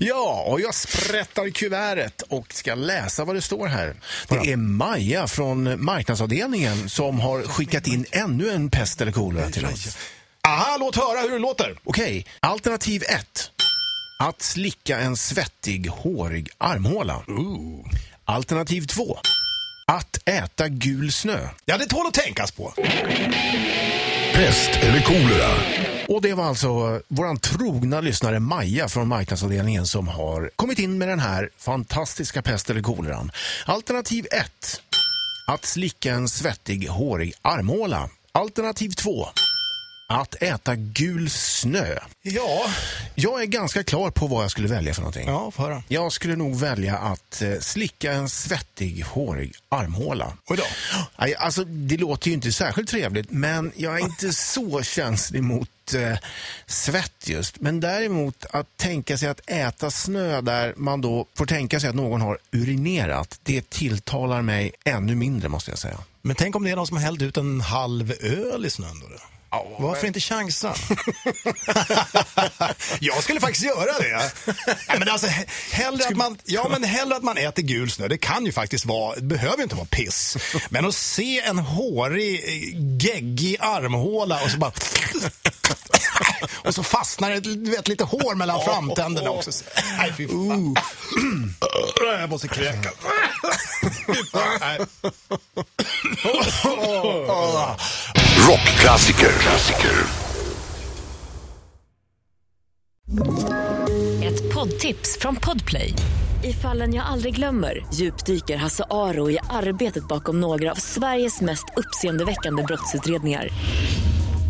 Ja, och jag sprättar kuvertet och ska läsa vad det står här. Det är Maja från marknadsavdelningen som har skickat in ännu en pest eller kolera till oss. Aha, låt höra hur det låter. Okej, alternativ 1. Att slicka en svettig, hårig armhåla. Alternativ 2. Att äta gul snö. Ja, det tål att tänkas på. Pest eller kolera? Och det var alltså våran trogna lyssnare Maja från marknadsavdelningen som har kommit in med den här fantastiska pest eller koleran. Alternativ 1. Att slicka en svettig, hårig armhåla. Alternativ 2. Att äta gul snö. Ja, jag är ganska klar på vad jag skulle välja för någonting. Ja, få höra. Jag skulle nog välja att eh, slicka en svettig, hårig armhåla. Oj då. Alltså, det låter ju inte särskilt trevligt, men jag är inte så känslig mot eh, svett just. Men däremot att tänka sig att äta snö där man då får tänka sig att någon har urinerat, det tilltalar mig ännu mindre måste jag säga. Men tänk om det är någon som har hällt ut en halv öl i snön då? Varför inte chansa? jag skulle faktiskt göra det. Ja, men alltså, he- hellre, att man, ja, men hellre att man äter gul snö. Det kan ju faktiskt vara, det behöver ju inte vara piss. Men att se en hårig, eh, geggig armhåla och så bara... Och så fastnar det du vet, lite hår mellan framtänderna också. Nej, fy fan. Jag måste kräkas. Rockklassiker. Klassiker. Ett poddtips från Podplay. I fallen jag aldrig glömmer djupdyker Hasse Aro i arbetet bakom några av Sveriges mest uppseendeväckande brottsutredningar.